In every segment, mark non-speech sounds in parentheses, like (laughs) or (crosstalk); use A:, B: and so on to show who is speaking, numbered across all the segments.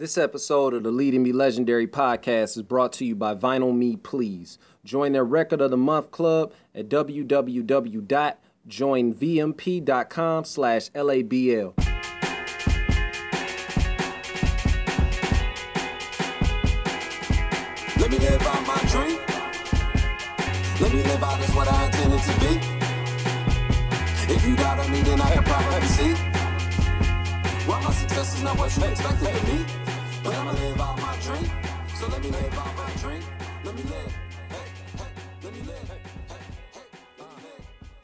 A: This episode of the Lead and Be Legendary podcast is brought to you by Vinyl Me Please. Join their Record of the Month club at www.joinvmp.com slash LABL.
B: Let me live out my dream. Let me live out as what I intended to be. If you doubt on me, then I can probably see. Why my success is not what you expected of me. But I'ma live out my dream. So let me live out my dream. Let me live.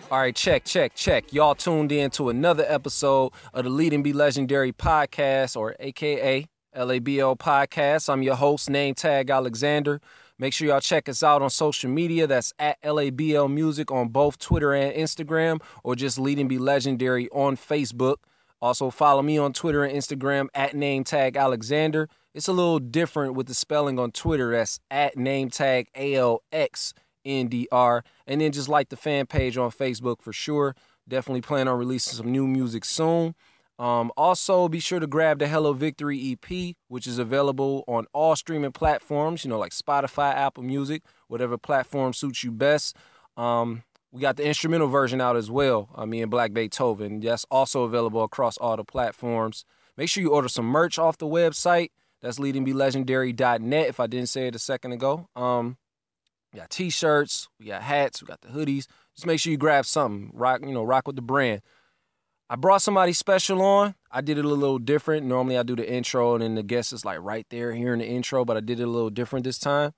A: All right, check, check, check. Y'all tuned in to another episode of the Lead and Be Legendary podcast, or AKA LABL podcast. I'm your host, Nametag Alexander. Make sure y'all check us out on social media. That's at LABL Music on both Twitter and Instagram, or just Lead and Be Legendary on Facebook. Also, follow me on Twitter and Instagram at Nametag Alexander. It's a little different with the spelling on Twitter. That's at name tag ALX. NDR. And then just like the fan page on Facebook for sure. Definitely plan on releasing some new music soon. Um, also, be sure to grab the Hello Victory EP, which is available on all streaming platforms, you know, like Spotify, Apple Music, whatever platform suits you best. Um, we got the instrumental version out as well, uh, me and Black Beethoven. That's also available across all the platforms. Make sure you order some merch off the website. That's leadingbylegendary.net, if I didn't say it a second ago. Um, we got t-shirts, we got hats, we got the hoodies. Just make sure you grab something. Rock, you know, rock with the brand. I brought somebody special on. I did it a little different. Normally I do the intro and then the guest is like right there hearing the intro, but I did it a little different this time.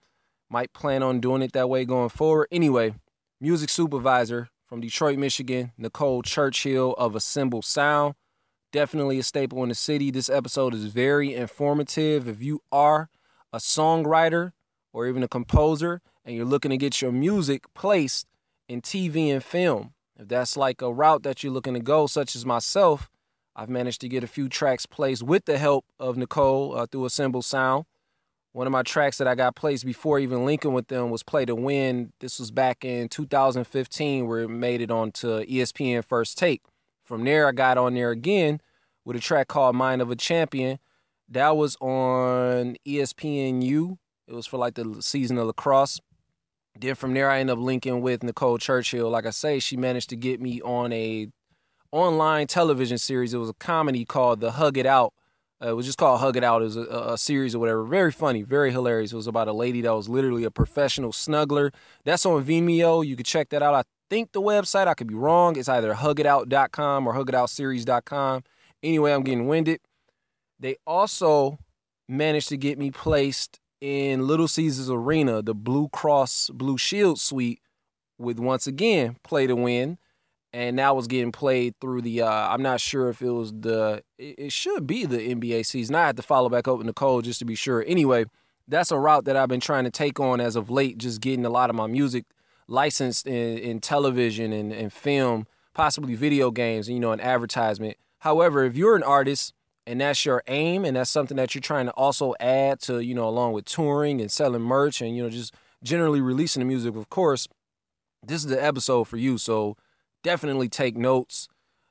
A: Might plan on doing it that way going forward. Anyway, music supervisor from Detroit, Michigan, Nicole Churchill of Assemble Sound. Definitely a staple in the city. This episode is very informative. If you are a songwriter or even a composer and you're looking to get your music placed in TV and film, if that's like a route that you're looking to go, such as myself, I've managed to get a few tracks placed with the help of Nicole uh, through Assemble Sound. One of my tracks that I got placed before even linking with them was Play to Win. This was back in 2015 where it made it onto ESPN First Take. From there, I got on there again with a track called Mind of a Champion. That was on ESPNU. It was for like the season of lacrosse. Then from there, I ended up linking with Nicole Churchill. Like I say, she managed to get me on a online television series. It was a comedy called The Hug It Out. Uh, it was just called Hug It Out. It was a, a series or whatever. Very funny, very hilarious. It was about a lady that was literally a professional snuggler. That's on Vimeo. You can check that out. I think the website, I could be wrong. It's either hugitout.com or hugitoutseries.com. Anyway, I'm getting winded. They also managed to get me placed in Little Caesars Arena, the Blue Cross Blue Shield suite, with once again Play to Win. And that was getting played through the, uh, I'm not sure if it was the, it, it should be the NBA season. I had to follow back up with Nicole just to be sure. Anyway, that's a route that I've been trying to take on as of late, just getting a lot of my music licensed in, in television and, and film, possibly video games, and, you know, an advertisement. However, if you're an artist and that's your aim and that's something that you're trying to also add to, you know, along with touring and selling merch and, you know, just generally releasing the music, of course, this is the episode for you. So definitely take notes.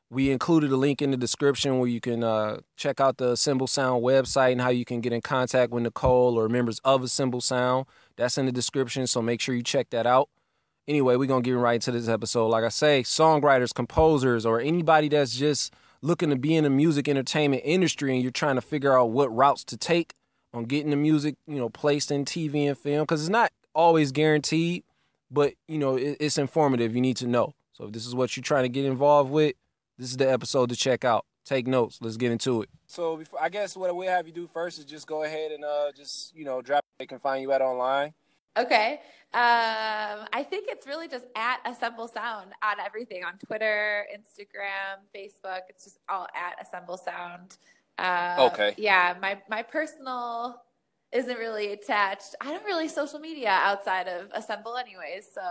A: We included a link in the description where you can uh, check out the Assemble Sound website and how you can get in contact with Nicole or members of Assemble Sound. That's in the description, so make sure you check that out. Anyway, we're going to get right into this episode. Like I say, songwriters, composers, or anybody that's just looking to be in the music entertainment industry and you're trying to figure out what routes to take on getting the music, you know, placed in TV and film, because it's not always guaranteed, but, you know, it, it's informative. You need to know. So if this is what you're trying to get involved with, this is the episode to check out. Take notes. Let's get into it. So before, I guess what we'll have you do first is just go ahead and uh, just, you know, drop they can find you at online.
C: Okay. Um, I think it's really just at Assemble Sound on everything on Twitter, Instagram, Facebook. It's just all at Assemble Sound. Uh,
A: Okay.
C: Yeah, my my personal isn't really attached. I don't really social media outside of Assemble, anyways. So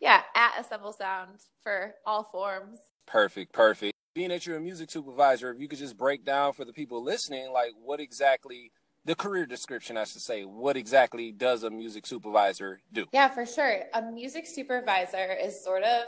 C: yeah, at Assemble Sound for all forms.
A: Perfect, perfect. Being that you're a music supervisor, if you could just break down for the people listening, like what exactly the career description, I should say, what exactly does a music supervisor do?
C: Yeah, for sure. A music supervisor is sort of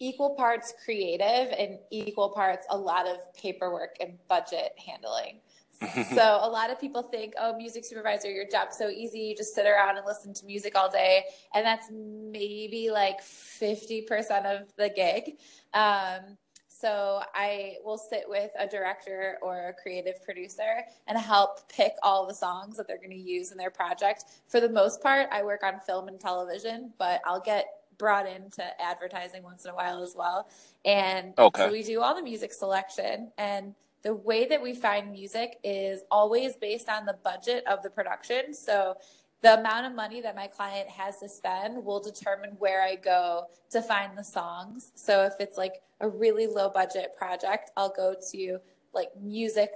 C: equal parts creative and equal parts a lot of paperwork and budget handling. (laughs) so a lot of people think, oh, music supervisor, your job's so easy. You just sit around and listen to music all day. And that's maybe like 50% of the gig. Um, so I will sit with a director or a creative producer and help pick all the songs that they're going to use in their project. For the most part, I work on film and television, but I'll get brought into advertising once in a while as well. And
A: okay.
C: so we do all the music selection and the way that we find music is always based on the budget of the production. So the amount of money that my client has to spend will determine where I go to find the songs. So if it's like a really low budget project, I'll go to like music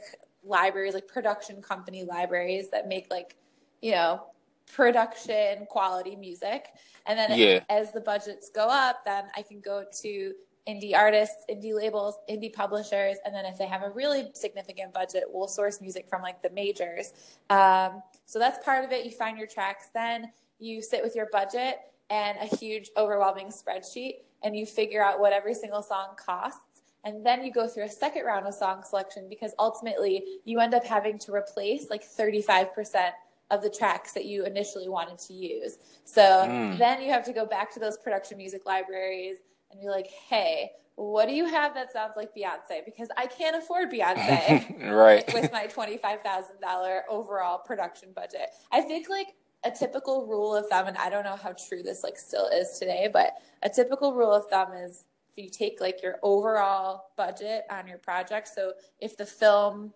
C: libraries, like production company libraries that make like, you know, production quality music. And then
A: yeah.
C: as the budgets go up, then I can go to indie artists, indie labels, indie publishers, and then if they have a really significant budget, we'll source music from like the majors. Um, so that's part of it. You find your tracks, then you sit with your budget and a huge, overwhelming spreadsheet, and you figure out what every single song costs. And then you go through a second round of song selection because ultimately you end up having to replace like 35% of the tracks that you initially wanted to use. So mm. then you have to go back to those production music libraries and be like, hey, what do you have that sounds like Beyonce? Because I can't afford Beyonce (laughs)
A: right. (laughs)
C: with my $25,000 overall production budget. I think like a typical rule of thumb, and I don't know how true this like still is today, but a typical rule of thumb is if you take like your overall budget on your project. So if the film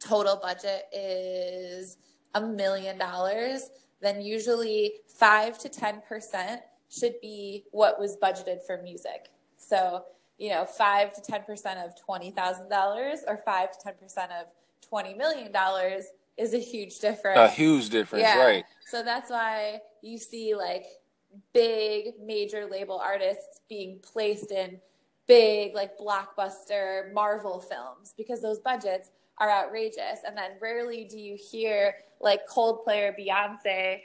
C: total budget is a million dollars, then usually five to 10% should be what was budgeted for music. So, you know, 5 to 10% of $20,000 or 5 to 10% of $20 million is a huge difference.
A: A huge difference, yeah. right.
C: So that's why you see like big major label artists being placed in big like blockbuster Marvel films because those budgets are outrageous. And then rarely do you hear like Coldplay or Beyonce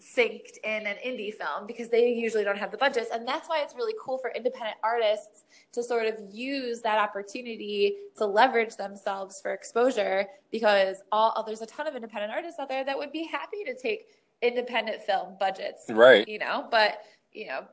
C: synced in an indie film because they usually don't have the budgets. And that's why it's really cool for independent artists to sort of use that opportunity to leverage themselves for exposure because all oh, there's a ton of independent artists out there that would be happy to take independent film budgets.
A: Right.
C: You know, but you know,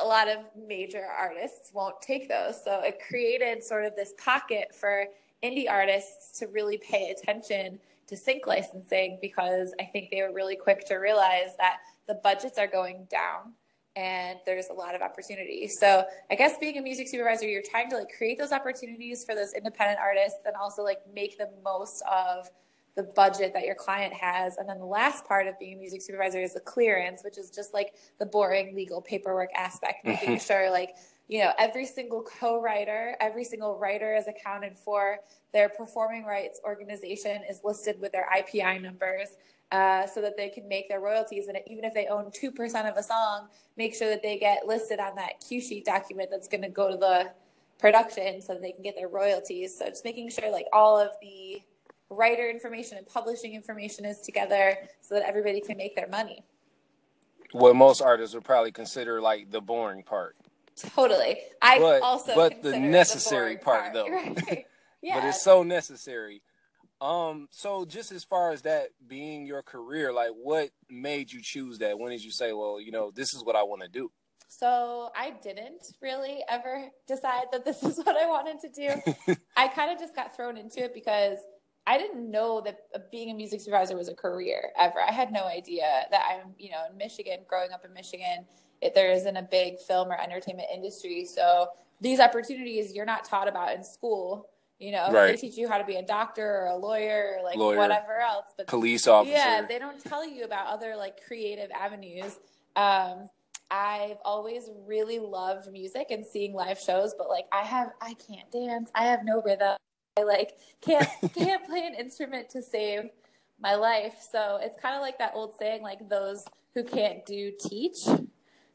C: a lot of major artists won't take those. So it created sort of this pocket for indie artists to really pay attention to sync licensing because I think they were really quick to realize that the budgets are going down and there's a lot of opportunity. So I guess being a music supervisor, you're trying to like create those opportunities for those independent artists and also like make the most of the budget that your client has. And then the last part of being a music supervisor is the clearance, which is just like the boring legal paperwork aspect, making mm-hmm. sure like you know, every single co-writer, every single writer is accounted for. Their performing rights organization is listed with their IPI numbers uh, so that they can make their royalties. And even if they own 2% of a song, make sure that they get listed on that cue sheet document that's going to go to the production so that they can get their royalties. So just making sure like all of the writer information and publishing information is together so that everybody can make their money.
A: What most artists would probably consider like the boring part.
C: Totally. I but, also
A: but the necessary the part, part, though. (laughs) Right. Yeah. (laughs) but it's so necessary. Um, so just as far as that being your career, like what made you choose that? When did you say, well, you know, this is what I want to do?
C: So I didn't really ever decide that this (laughs) is what I wanted to do. I kind of just got thrown into it because I didn't know that being a music supervisor was a career ever. I had no idea that I'm, you know, in Michigan, growing up in Michigan, it, there isn't a big film or entertainment industry. So these opportunities you're not taught about in school. You know, right. they teach you how to be a doctor or a lawyer or like lawyer, whatever else. But
A: police officer.
C: Yeah, they don't tell you about other like creative avenues. Um, I've always really loved music and seeing live shows, but like I have, I can't dance. I have no rhythm. I like can't (laughs) can't play an instrument to save my life. So it's kind of like that old saying, like those who can't do teach.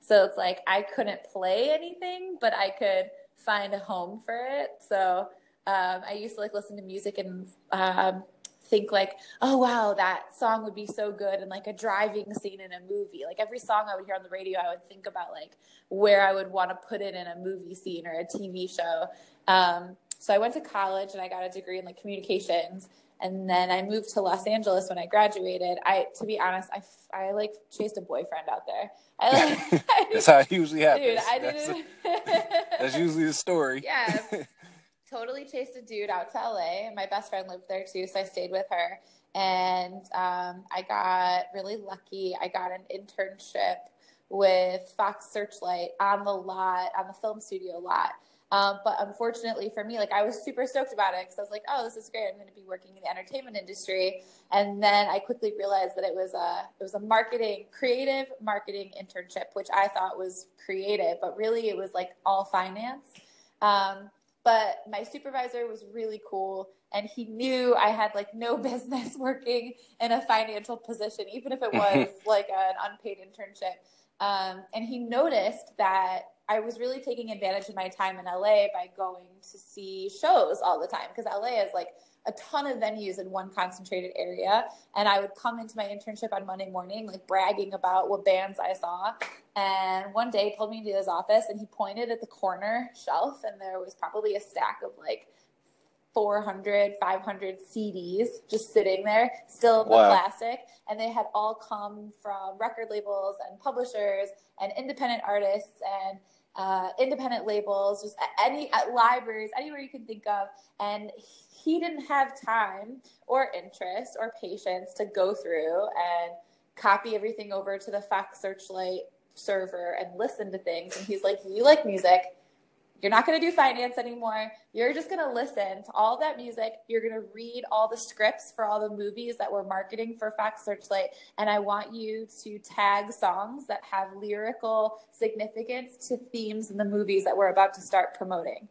C: So it's like I couldn't play anything, but I could find a home for it. So um, I used to like listen to music and um, think like, oh wow, that song would be so good in like a driving scene in a movie. Like every song I would hear on the radio, I would think about like where I would want to put it in a movie scene or a TV show. Um, so I went to college and I got a degree in like communications. And then I moved to Los Angeles when I graduated. I, to be honest, I, I like chased a boyfriend out there. I like, (laughs)
A: That's how it usually happens.
C: dude, I
A: That's-
C: didn't. (laughs)
A: That's usually the story.
C: Yeah. (laughs) totally chased a dude out to LA. My best friend lived there too, so I stayed with her. And um, I got really lucky. I got an internship with Fox Searchlight on the lot, on the film studio lot. Um, but unfortunately for me, like I was super stoked about it because I was like, "Oh, this is great! I'm going to be working in the entertainment industry." And then I quickly realized that it was a it was a marketing, creative marketing internship, which I thought was creative, but really it was like all finance. Um, but my supervisor was really cool and he knew I had like no (laughs) business working in a financial position, even if it (laughs) was like an unpaid internship. Um, and he noticed that I was really taking advantage of my time in LA by going to see shows all the time because LA is like a ton of venues in one concentrated area. And I would come into my internship on Monday morning, like bragging about what bands I saw. And one day he pulled me into his office and he pointed at the corner shelf, and there was probably a stack of like 400, 500 CDs just sitting there, still in the
A: Wow.
C: plastic. And they had all come from record labels and publishers and independent artists and uh, independent labels, just any at libraries, anywhere you can think of. And he didn't have time or interest or patience to go through and copy everything over to the Fox Searchlight server and listen to things. And he's like, You like music. You're not going to do finance anymore. You're just going to listen to all that music. You're going to read all the scripts for all the movies that we're marketing for Fox Searchlight. And I want you to tag songs that have lyrical significance to themes in the movies that we're about to start promoting.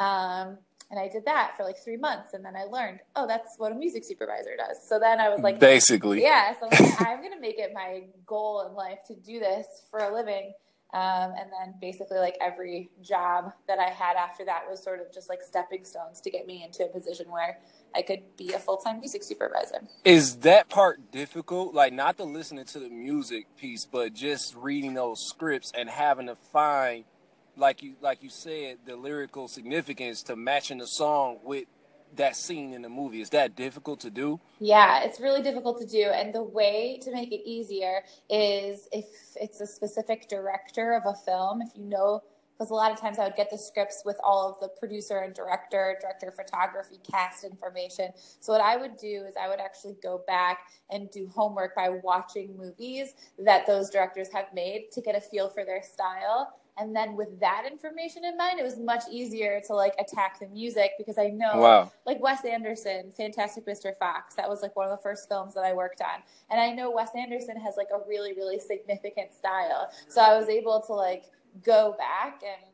C: Um, and I did that for like three months. And then I learned, oh, that's what a music supervisor does. So then I was like,
A: Basically.
C: yeah, so I'm, like, (laughs) I'm going to make it my goal in life to do this for a living. Um, and then basically, like every job that I had after that was sort of just like stepping stones to get me into a position where I could be a full time music supervisor.
A: Is that part difficult? Like not the listening to the music piece, but just reading those scripts and having to find, like you like you said, the lyrical significance to matching the song with that scene in the movie. Is that difficult to do?
C: Yeah, it's really difficult to do. And the way to make it easier is if it's a specific director of a film, if you know, because a lot of times I would get the scripts with all of the producer and director, director of photography, cast information. So what I would do is I would actually go back and do homework by watching movies that those directors have made to get a feel for their style. And then with that information in mind, it was much easier to like attack the music because I know
A: Wow.
C: like Wes Anderson, Fantastic Mr. Fox. That was like one of the first films that I worked on. And I know Wes Anderson has like a really, really significant style. So I was able to like go back and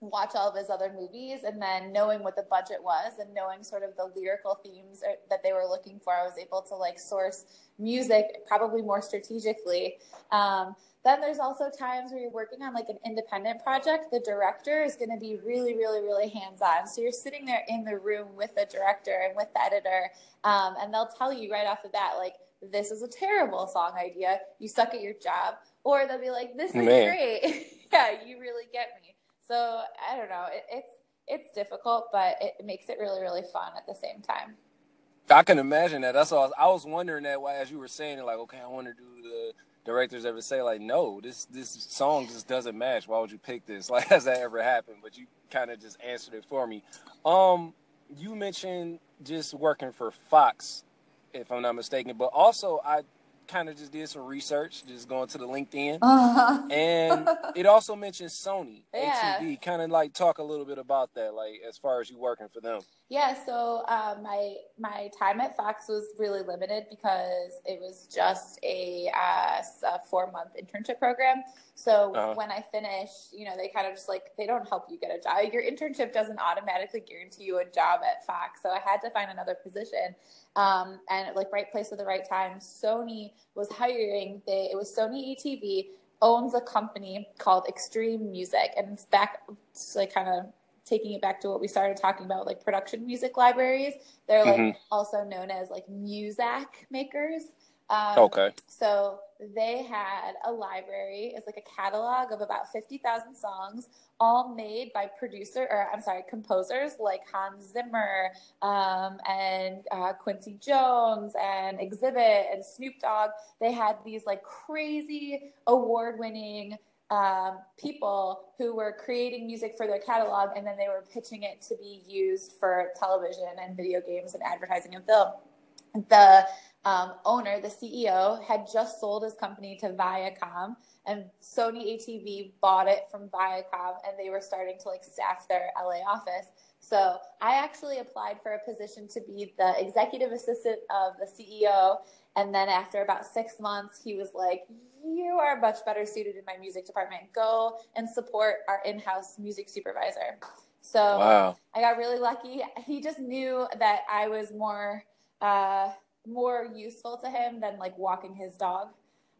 C: watch all of his other movies and then knowing what the budget was and knowing sort of the lyrical themes or- that they were looking for i was able to like source music probably more strategically. Um, then there's also times where you're working on like an independent project the director is going to be really really really hands-on. So you're sitting there in the room with the director and with the editor um, and they'll tell you right off the bat like this is a terrible song idea. You suck at your job. Or they'll be like this is
A: Man.
C: great. (laughs) Yeah you really get me so I don't know. It, it's it's difficult, but it makes it really really fun at the same time.
A: I can imagine that. That's all. I was wondering that why, as you were saying, like, okay, I want to do the directors ever say like, no, this this song just doesn't match. Why would you pick this? (laughs) Like, has that ever happened? But you kind of just answered it for me. Um, you mentioned just working for Fox, if I'm not mistaken, but also I kind of just did some research, just going to the LinkedIn, uh-huh. and it also mentions Sony (laughs)
C: Yeah.
A: ATV. Kind of like talk a little bit about that, like as far as you working for them.
C: Yeah, so um, my my time at Fox was really limited because it was just a, uh, a four month internship program. So
A: Uh-huh.
C: when I finished, you know, they kind of just like they don't help you get a job. Your internship doesn't automatically guarantee you a job at Fox. So I had to find another position, um, and like right place at the right time. Sony was hiring. They it was Sony ATV owns a company called Extreme Music, and it's back it's like kind of taking it back to what we started talking about, like production music libraries. They're like
A: Mhm.
C: also known as like Muzak makers. Um,
A: Okay.
C: So they had a library, it's like a catalog of about 50,000 songs, all made by producer, or I'm sorry, composers like Hans Zimmer um, and uh, Quincy Jones and Xzibit and Snoop Dogg. They had these like crazy award winning um, people who were creating music for their catalog and then they were pitching it to be used for television and video games and advertising and film. The um, owner, the CEO, had just sold his company to Viacom, and Sony ATV bought it from Viacom, and they were starting to like staff their LA office. So I actually applied for a position to be the executive assistant of the CEO, and then after about six months, he was like, "You are much better suited in my music department. Go and support our in-house music supervisor." So
A: Wow.
C: I got really lucky. He just knew that I was more uh, more useful to him than like walking his dog,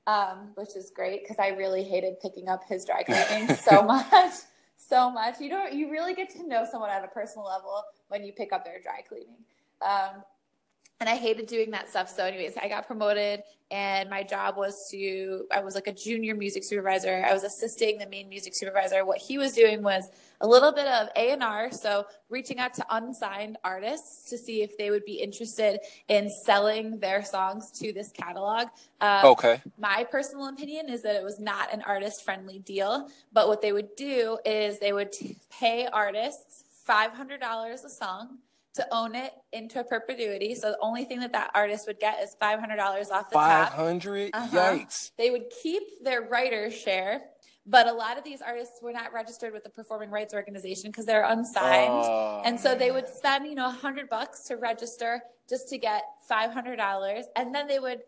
C: um, which is great because I really hated picking up his dry cleaning (laughs) so much, so much. You don't you really get to know someone at a personal level when you pick up their dry cleaning. Um, and I hated doing that stuff. So, anyways, I got promoted, and my job was to I was like a junior music supervisor. I was assisting the main music supervisor. What he was doing was a little bit of A and R, so reaching out to unsigned artists to see if they would be interested in selling their songs to this catalog. Um,
A: Okay.
C: my personal opinion is that it was not an artist friendly deal, but what they would do is they would t- pay artists $500 a song to own it into perpetuity. So the only thing that that artist would get is $500 off the
A: Five
C: top.
A: hundred.
C: Uh-huh.
A: Yikes.
C: They would keep their writer's share, but a lot of these artists were not registered with the performing rights organization because they're unsigned.
A: Oh,
C: And so they would spend, you know, a hundred bucks to register just to get five hundred dollars, and then they would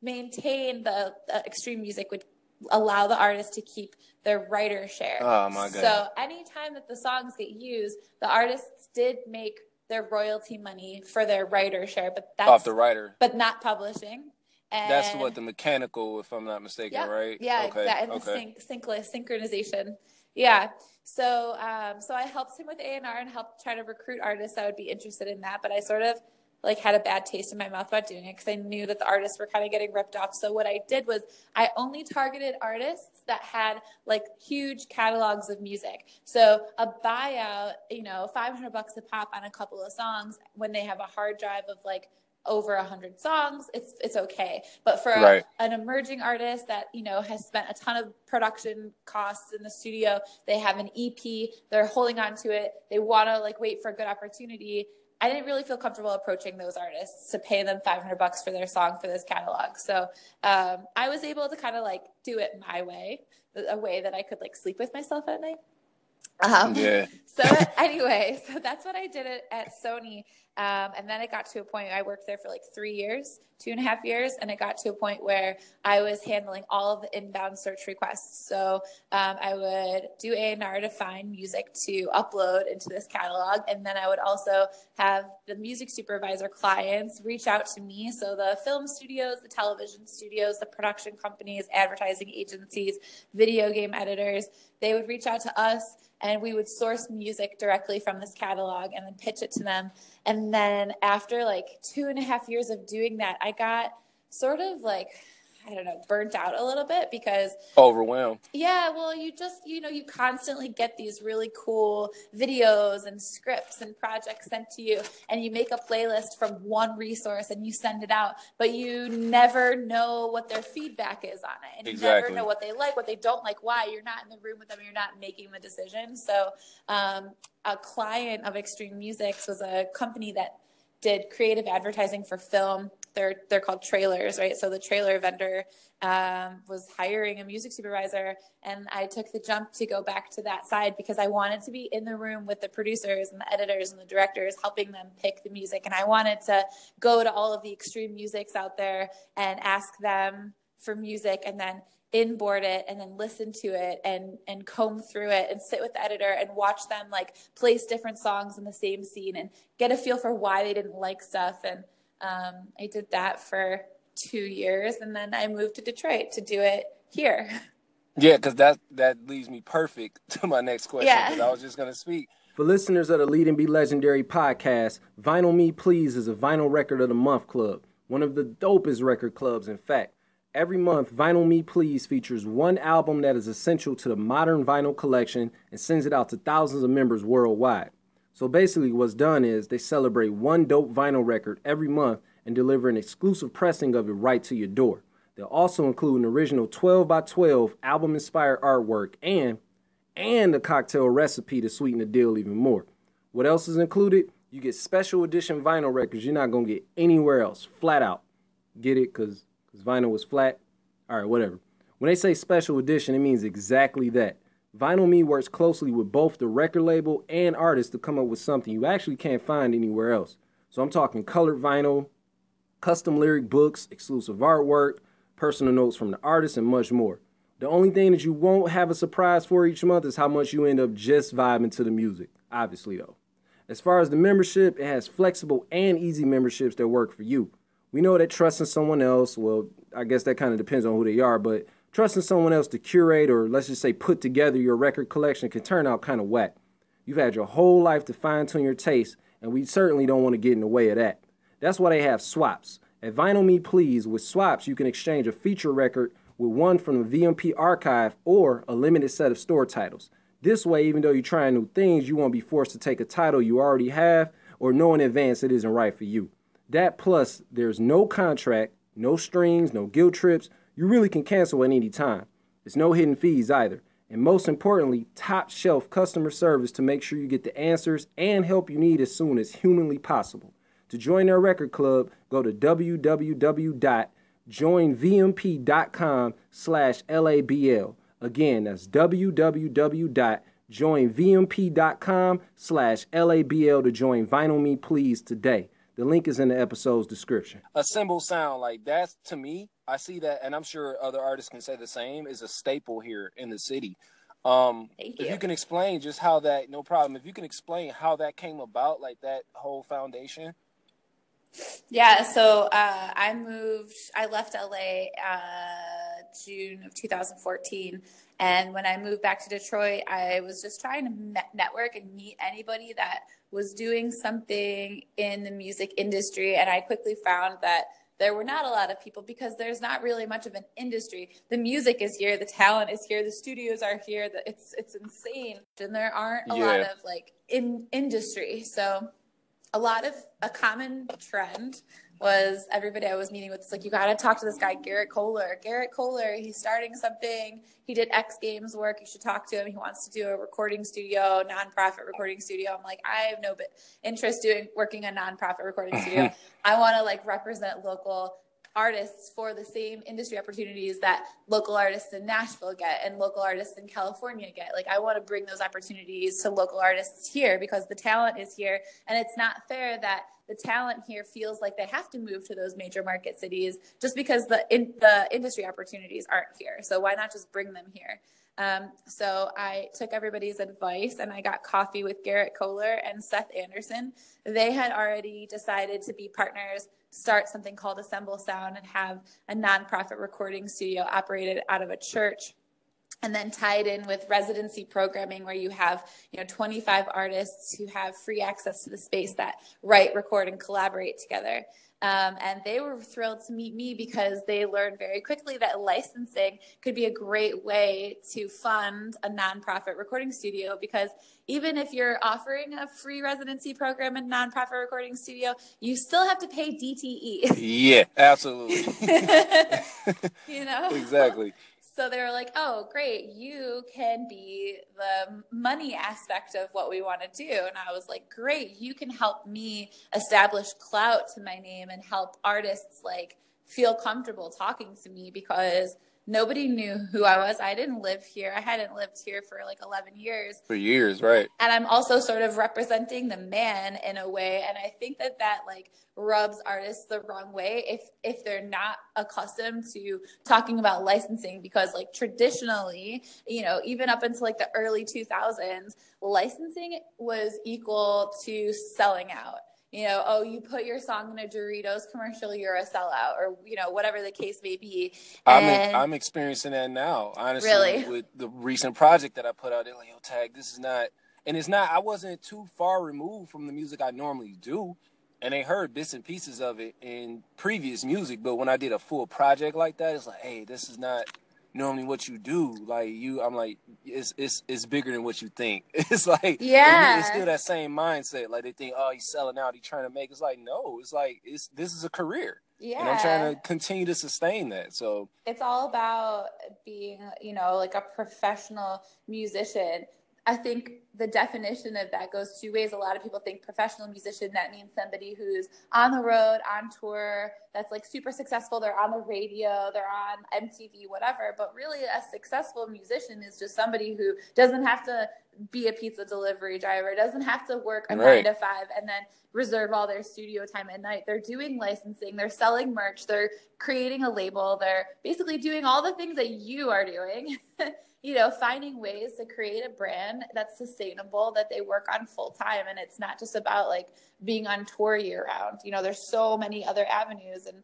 C: maintain the, the extreme music would allow the artist to keep their writer share.
A: Oh, my God.
C: So anytime that the songs get used, the artists did make their royalty money for their writer share, but that's
A: off the writer.
C: but not publishing. And
A: That's what the mechanical, if I'm not mistaken,
C: yeah,
A: right?
C: Yeah,
A: Okay.
C: exactly. And the
A: okay.
C: sync, sync, synchronization. Yeah. So, um, so I helped him with A and R and helped try to recruit artists that would be interested in that. But I sort of like had a bad taste in my mouth about doing it because I knew that the artists were kind of getting ripped off. So what I did was I only targeted artists that had like huge catalogs of music. So a buyout, you know, 500 bucks a pop on a couple of songs when they have a hard drive of like over a hundred songs, it's it's okay. But for a- an emerging artist that you know has spent a ton of production costs in the studio, they have an EP, they're holding on to it, they want to like wait for a good opportunity. I didn't really feel comfortable approaching those artists to pay them 500 bucks for their song for this catalog. So um, I was able to kind of like do it my way, a way that I could like sleep with myself at night. Um,
A: Yeah. (laughs)
C: so anyway, so that's what I did at, at Sony. Um, and then it got to a point I worked there for like three years, two and a half years, and it got to a point where I was handling all of the inbound search requests. So um, I would do A and R to find music to upload into this catalog, and then I would also have the music supervisor clients reach out to me. So the film studios, the television studios, the production companies, advertising agencies, video game editors, they would reach out to us and we would source music directly from this catalog and then pitch it to them. And then after like two and a half years of doing that, I got sort of like, I don't know, burnt out a little bit because
A: Overwhelmed.
C: yeah, well, you just, you know, you constantly get these really cool videos and scripts and projects sent to you, and you make a playlist from one resource and you send it out, but you never know what their feedback is on it. And you never know what they like, what they don't like, why. You're not in the room with them, you're not making the decision. So, um, a client of Extreme Musics was a company that did creative advertising for film. They're they're called trailers, right? So the trailer vendor um, was hiring a music supervisor, and I took the jump to go back to that side because I wanted to be in the room with the producers and the editors and the directors, helping them pick the music, and I wanted to go to all of the extreme musics out there and ask them for music, and then inboard it and then listen to it and and comb through it and sit with the editor and watch them like place different songs in the same scene and get a feel for why they didn't like stuff and um, i did that for two years and then i moved to detroit to do it here
A: Yeah, because that that leads me perfect (laughs) to my next question.
C: Yeah.
A: I was just gonna speak.
D: For listeners of the Lead and Be Legendary podcast, Vinyl Me Please is a vinyl record of the month club.
A: one of the dopest record clubs, in fact. Every month, Vinyl Me Please features one album that is essential to the modern vinyl collection and sends it out to thousands of members worldwide. So basically, what's done is they celebrate one dope vinyl record every month and deliver an exclusive pressing of it right to your door. They'll also include an original 12 by 12 album inspired artwork and and a cocktail recipe to sweeten the deal even more. What else is included? You get special edition vinyl records you're not gonna get anywhere else, flat out. Get it? Cause, Cause vinyl was flat. All right, whatever. When they say special edition, it means exactly that. Vinyl Me works closely with both the record label and artist to come up with something you actually can't find anywhere else. So I'm talking colored vinyl, custom lyric books, exclusive artwork, personal notes from the artist, and much more. The only thing that you won't have a surprise for each month is how much you end up just vibing to the music, obviously, though. As far as the membership, it has flexible and easy memberships that work for you. We know that trusting someone else, well, I guess that kind of depends on who they are, but trusting someone else to curate or let's just say put together your record collection can turn out kind of whack. You've had your whole life to fine tune your taste, and we certainly don't want to get in the way of that. That's why they have swaps. At Vinyl Me Please, with swaps, you can exchange a feature record with one from the VMP archive or a limited set of store titles. This way, even though you're trying new things, you won't be forced to take a title you already have or know in advance it isn't right for you. That plus, there's no contract, no strings, no guilt trips. You really can cancel at any time. There's no hidden fees either. And most importantly, top shelf customer service to make sure you get the answers and help you need as soon as humanly possible. To join their record club, go to www.joinvmp.com slash LABL. Again, that's www.joinvmp.com slash LABL to join Vinyl Me Please today. The link is in the episode's description.
D: Assemble Sound like that's to me, I see that, and I'm sure other artists can say the same, is a staple here in the city. Um,
C: Thank
D: If
C: you.
D: you can explain just how that, no problem. If you can explain how that came about, like that whole foundation.
C: Yeah, so uh, I moved, I left LA uh, June of 2014. And when I moved back to Detroit, I was just trying to met- network and meet anybody that was doing something in the music industry. And I quickly found that there were not a lot of people because there's not really much of an industry. The music is here, the talent is here, the studios are here. The, it's it's insane, and there aren't a lot of like in industry. So a lot of a common trend was everybody I was meeting with was like, you got to talk to this guy, Garrett Kohler. Garrett Kohler, he's starting something. He did X Games work. You should talk to him. He wants to do a recording studio, nonprofit recording studio. I'm like, I have no interest doing working a nonprofit recording studio. (laughs) I want to like represent local artists for the same industry opportunities that local artists in Nashville get and local artists in California get. Like I want to bring those opportunities to local artists here because the talent is here and it's not fair that the talent here feels like they have to move to those major market cities just because the in, the industry opportunities aren't here. So why not just bring them here? Um, so I took everybody's advice and I got coffee with Garrett Kohler and Seth Anderson. They had already decided to be partners, start something called Assemble Sound, and have a nonprofit recording studio operated out of a church and then tied in with residency programming where you have you know 25 artists who have free access to the space that write record and collaborate together um, and they were thrilled to meet me because they learned very quickly that licensing could be a great way to fund a nonprofit recording studio because even if you're offering a free residency program in a nonprofit recording studio you still have to pay dte
D: Yeah, absolutely. (laughs)
C: you know (laughs)
D: exactly.
C: So they were like, "Oh, great! You can be the money aspect of what we want to do." And I was like, "Great! You can help me establish clout to my name and help artists like feel comfortable talking to me because nobody knew who I was. I didn't live here. I hadn't lived here for like 11 years
D: For years, right?
C: and I'm also sort of representing the man in a way and I think that that like rubs artists the wrong way if if they're not accustomed to talking about licensing because like traditionally you know even up until like the early 2000s licensing was equal to selling out you know oh you put your song in a Doritos commercial you're a sellout or you know whatever the case may be
D: I'm
C: And-
D: I'm experiencing that now, honestly.
C: Really?
D: With the recent project that I put out, they're like, "Yo, tag, this is not," and it's not. I wasn't too far removed from the music I normally do, and they heard bits and pieces of it in previous music. But when I did a full project like that, it's like, hey, this is not normally what you do. Like you, I'm like, it's it's it's bigger than what you think. (laughs) It's like
C: Yeah.
D: it's still that same mindset. Like they think, oh, he's selling out, he's trying to make. It's like no, it's like it's this is a career,
C: Yeah.
D: and I'm trying to continue to sustain that. So
C: it's all about being, you know, like a professional musician. I think the definition of that goes two ways. A lot of people think professional musician, that means somebody who's on the road, on tour, that's like super successful. They're on the radio, they're on MTV, whatever. But really, a successful musician is just somebody who doesn't have to be a pizza delivery driver, doesn't have to work a
D: Right.
C: nine to five and then reserve all their studio time at night. They're doing licensing, they're selling merch, they're creating a label, they're basically doing all the things that you are doing. (laughs) you know, finding ways to create a brand that's sustainable that they work on full time and it's not just about like being on tour year round. You know, there's so many other avenues and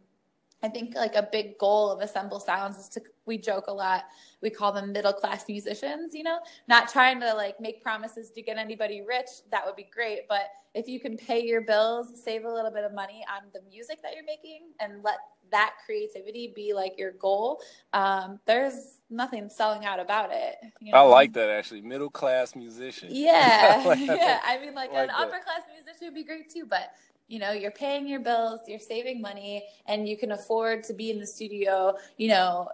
C: I think like a big goal of Assemble Sounds is to we joke a lot. We call them middle class musicians, you know, not trying to like make promises to get anybody rich. That would be great, but if you can pay your bills, save a little bit of money on the music that you're making and let that creativity be like your goal, um, there's nothing selling out about it. You
D: I like that actually, middle class musician.
C: Yeah, (laughs)
D: I like (laughs)
C: yeah. I mean, like,
D: Like
C: an
D: that.
C: upper class musician would be great too, but you know, you're paying your bills, you're saving money, and you can afford to be in the studio. You know,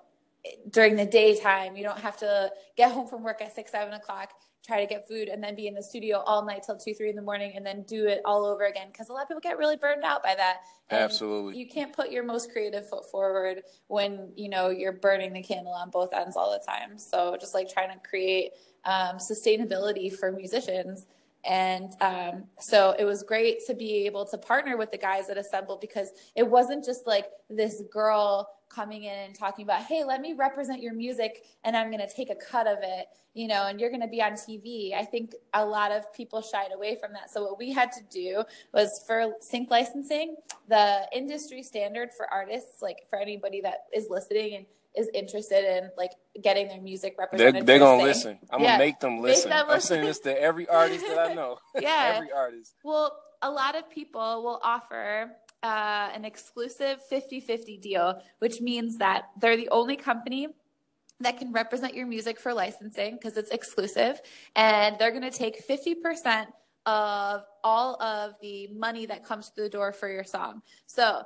C: during the daytime, you don't have to get home from work at six, seven o'clock, try to get food, and then be in the studio all night till two, three in the morning, and then do it all over again. Because a lot of people get really burned out by that. And
D: Absolutely.
C: you can't put your most creative foot forward when you know you're burning the candle on both ends all the time so just like trying to create um, sustainability for musicians and um, so it was great to be able to partner with the guys at assemble because it wasn't just like this girl coming in and talking about hey let me represent your music and i'm going to take a cut of it you know and you're going to be on tv i think a lot of people shied away from that. So what we had to do was for sync licensing the industry standard for artists like for anybody that is listening and is interested in like getting their music
D: They're,
C: represented
D: they're gonna
C: sync.
D: listen. I'm
C: Yeah.
D: gonna make them listen.
C: them
D: I'm saying this to every (laughs) artist that I know. (laughs)
C: Yeah.
D: every artist.
C: Well, a lot of people will offer uh, an exclusive 50 50 deal, which means that they're the only company that can represent your music for licensing because it's exclusive. And they're going to take 50% of all of the money that comes through the door for your song. So,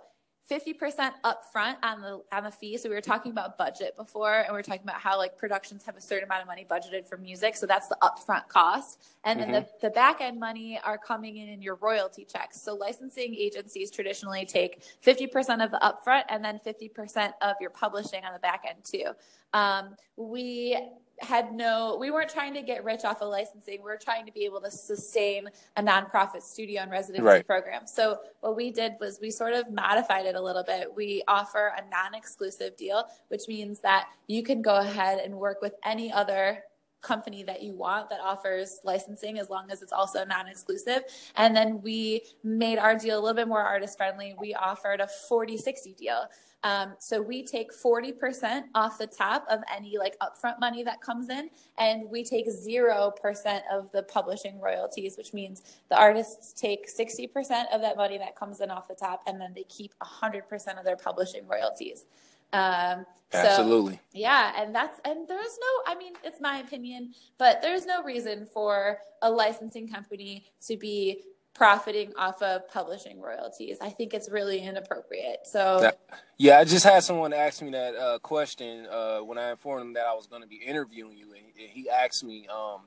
C: 50% upfront on the on the fee. So we were talking about budget before and we were talking about how like productions have a certain amount of money budgeted for music. So that's the upfront cost. And then the, the back end money are coming in in your royalty checks. So licensing agencies traditionally take 50% of the upfront and then 50% of your publishing on the back end too. Um, we had no we weren't trying to get rich off of licensing. We were trying to be able to sustain a nonprofit studio and residency
D: Right.
C: program. So what we did was we sort of modified it a little bit. We offer a non-exclusive deal which means that you can go ahead and work with any other company that you want that offers licensing as long as it's also non-exclusive. And then we made our deal a little bit more artist friendly we offered a 40-60 deal um, so we take 40% off the top of any like upfront money that comes in, and we take 0% of the publishing royalties, which means the artists take 60% of that money that comes in off the top, and then they keep 100% of their publishing royalties. Um, so,
D: Absolutely.
C: yeah, and that's and there's no I mean, it's my opinion, but there's no reason for a licensing company to be profiting off of publishing royalties. I think it's really inappropriate. So
D: Yeah, I just had someone ask me that uh, question uh, when I informed him that I was going to be interviewing you, and he- asked me, um,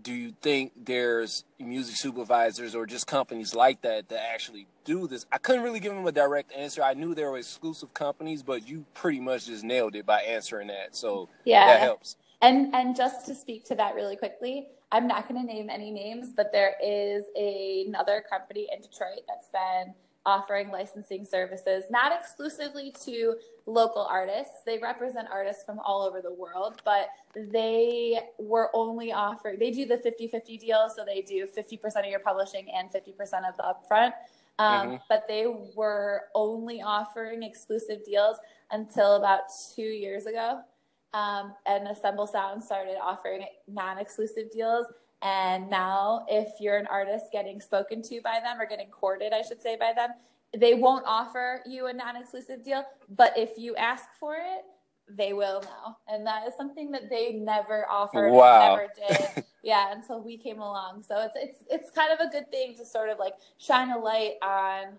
D: "Do you think there's music supervisors or just companies like that that actually do this?" I couldn't really give him a direct answer. I knew there were exclusive companies, but you pretty much just nailed it by answering that. So
C: yeah.
D: that helps.
C: And and just to speak to that really quickly, I'm not going to name any names, but there is a, another company in Detroit that's been offering licensing services, not exclusively to local artists. They represent artists from all over the world, but they were only offering, they do the 50 50 deal. So they do 50% of your publishing and 50% of the upfront. Um,
D: Mhm.
C: But they were only offering exclusive deals until about two years ago um, and Assemble Sound started offering non-exclusive deals, And now, if you're an artist getting spoken to by them or getting courted, I should say, by them, they won't offer you a non exclusive deal. But if you ask for it, they will now. And that is something that they never offered,
A: Wow.
C: never did. (laughs) yeah, until we came along. So it's it's it's kind of a good thing to sort of like shine a light on,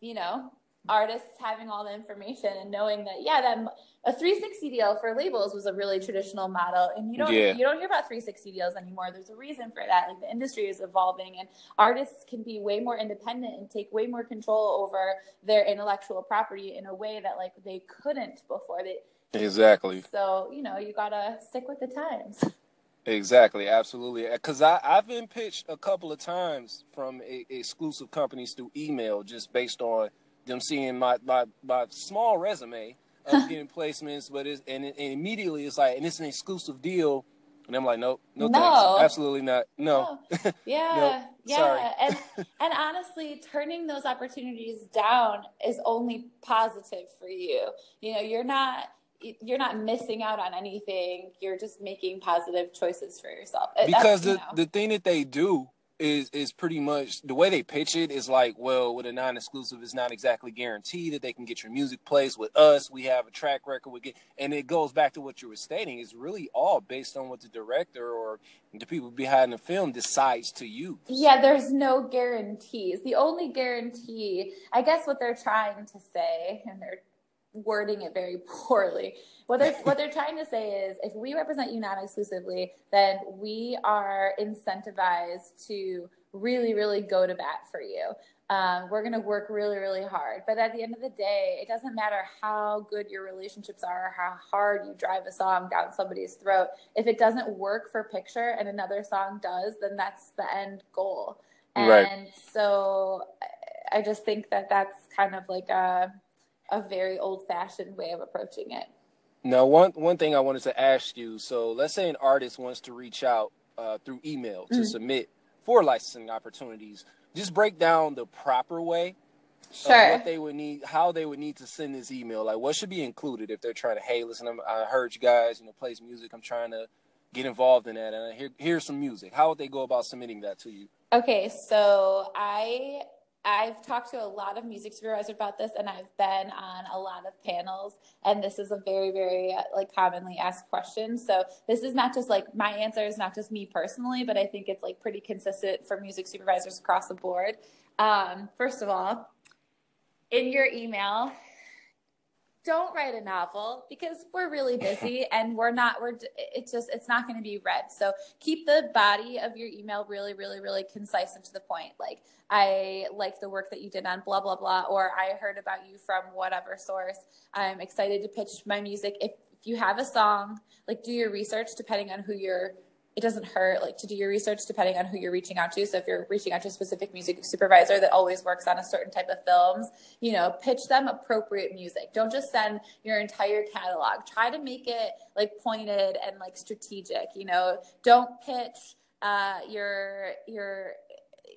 C: you know, artists having all the information and knowing that yeah, that a 360 deal for labels was a really traditional model and you don't
A: Yeah.
C: you don't hear about 360 deals anymore there's a reason for that like the industry is evolving and artists can be way more independent and take way more control over their intellectual property in a way that like they couldn't before they
A: Exactly.
C: so you know you gotta stick with the times
A: Exactly, absolutely. Uh, because I I've been pitched a couple of times from a, exclusive companies through email, just based on them seeing my my, my small resume of (laughs) getting placements, but it's and, it, and immediately it's like, and it's an exclusive deal, and I'm like, nope, no,
C: No.
A: thanks, absolutely not, no. (laughs)
C: yeah
A: Nope,
C: yeah
A: sorry.
C: and (laughs) and honestly turning those opportunities down is only positive for you. You know you're not you're not missing out on anything. You're just making positive choices for yourself.
A: Because
C: you
A: the
C: know.
A: the thing that they do is is pretty much the way they pitch it is like, well, with a non-exclusive, it's not exactly guaranteed that they can get your music placed with us. We have a track record with get, and it goes back to what you were stating. It's really all based on what the director or the people behind the film decides to use.
C: Yeah, there's no guarantees. The only guarantee, I guess, what they're trying to say, and they're wording it very (laughs) poorly. What they're what they're trying to say is, if we represent you non-exclusively, then we are incentivized to really, really go to bat for you. Um, we're going to work really, really hard. But at the end of the day, it doesn't matter how good your relationships are, or how hard you drive a song down somebody's throat. If it doesn't work for picture and another song does, then that's the end goal. And
A: Right.
C: so I- I just think that that's kind of like a, a very old fashioned way of approaching it.
A: Now, one one thing I wanted to ask you. So, let's say an artist wants to reach out uh, through email to
C: Mhm.
A: submit for licensing opportunities. Just break down the proper way of
C: Sure.
A: what they would need, how they would need to send this email. Like, what should be included if they're trying to, hey, listen, I'm, I heard you guys, you know, plays music. I'm trying to get involved in that, and I hear here's some music. How would they go about submitting that to you?
C: Okay, so I I've talked to a lot of music supervisors about this, and I've been on a lot of panels, and this is a very, very uh, like commonly asked question. So this is not just like my answer is not just me personally, but I think it's like pretty consistent for music supervisors across the board. Um, first of all, in your email, don't write a novel because we're really busy (laughs) and we're not we're it's just it's not going to be read. So keep the body of your email really really really concise and to the point. Like i like the work that you did on blah blah blah or i heard about you from whatever source. I'm excited to pitch my music. If, if you have a song like do your research depending on who you're it doesn't hurt like to do your research depending on who you're reaching out to. So if you're reaching out to a specific music supervisor that always works on a certain type of films you know pitch them appropriate music. Don't just send your entire catalog. Try to make it like pointed and like strategic you know. Don't pitch uh, your your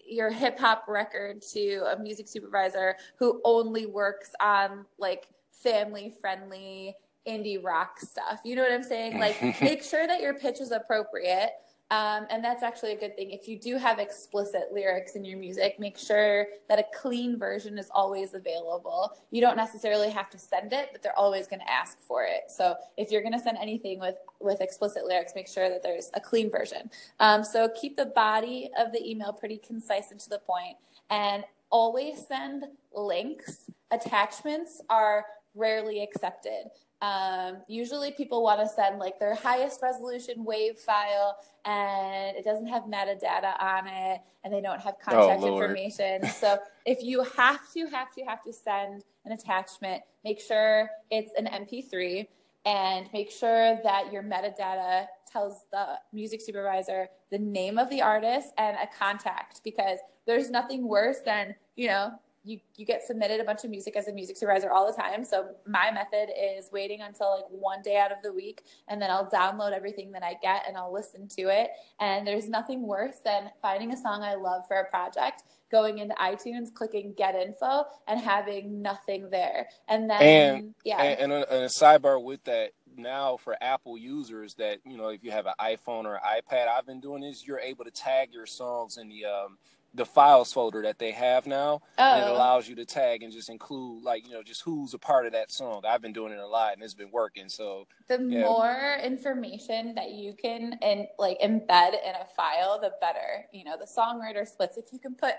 C: your hip hop record to a music supervisor who only works on like family friendly indie rock stuff. You know what I'm saying? Like (laughs) make sure that your pitch is appropriate. Um, and that's actually a good thing. If you do have explicit lyrics in your music, make sure that a clean version is always available. You don't necessarily have to send it, but they're always going to ask for it. So if you're going to send anything with with explicit lyrics, make sure that there's a clean version. Um, so keep the body of the email pretty concise and to the point, and always send links. Attachments are rarely accepted. Um, usually people want to send like their highest resolution wave file and it doesn't have metadata on it and they don't have contact
A: Lord.
C: information. So (laughs) if you have to, have to, have to send an attachment, make sure it's an MP3 and make sure that your metadata tells the music supervisor the name of the artist and a contact because there's nothing worse than, you know, you, you get submitted a bunch of music as a music supervisor all the time. So my method is waiting until like one day out of the week and then I'll download everything that I get and I'll listen to it. And there's nothing worse than finding a song I love for a project, going into iTunes, clicking get info and having nothing there. And then
A: And-
C: yeah.
A: And, and, a, and a sidebar with that,
D: now for Apple users that you know if you have an iPhone or iPad, I've been doing is You're able to tag your songs in the um, the files folder that they have now.
C: Oh.
D: And it oh. allows you to tag and just include like you know just who's a part of that song. I've been doing it a lot and it's been working. So
C: the
D: Yeah.
C: more information that you can and like embed in a file the better you know the songwriter splits if you can put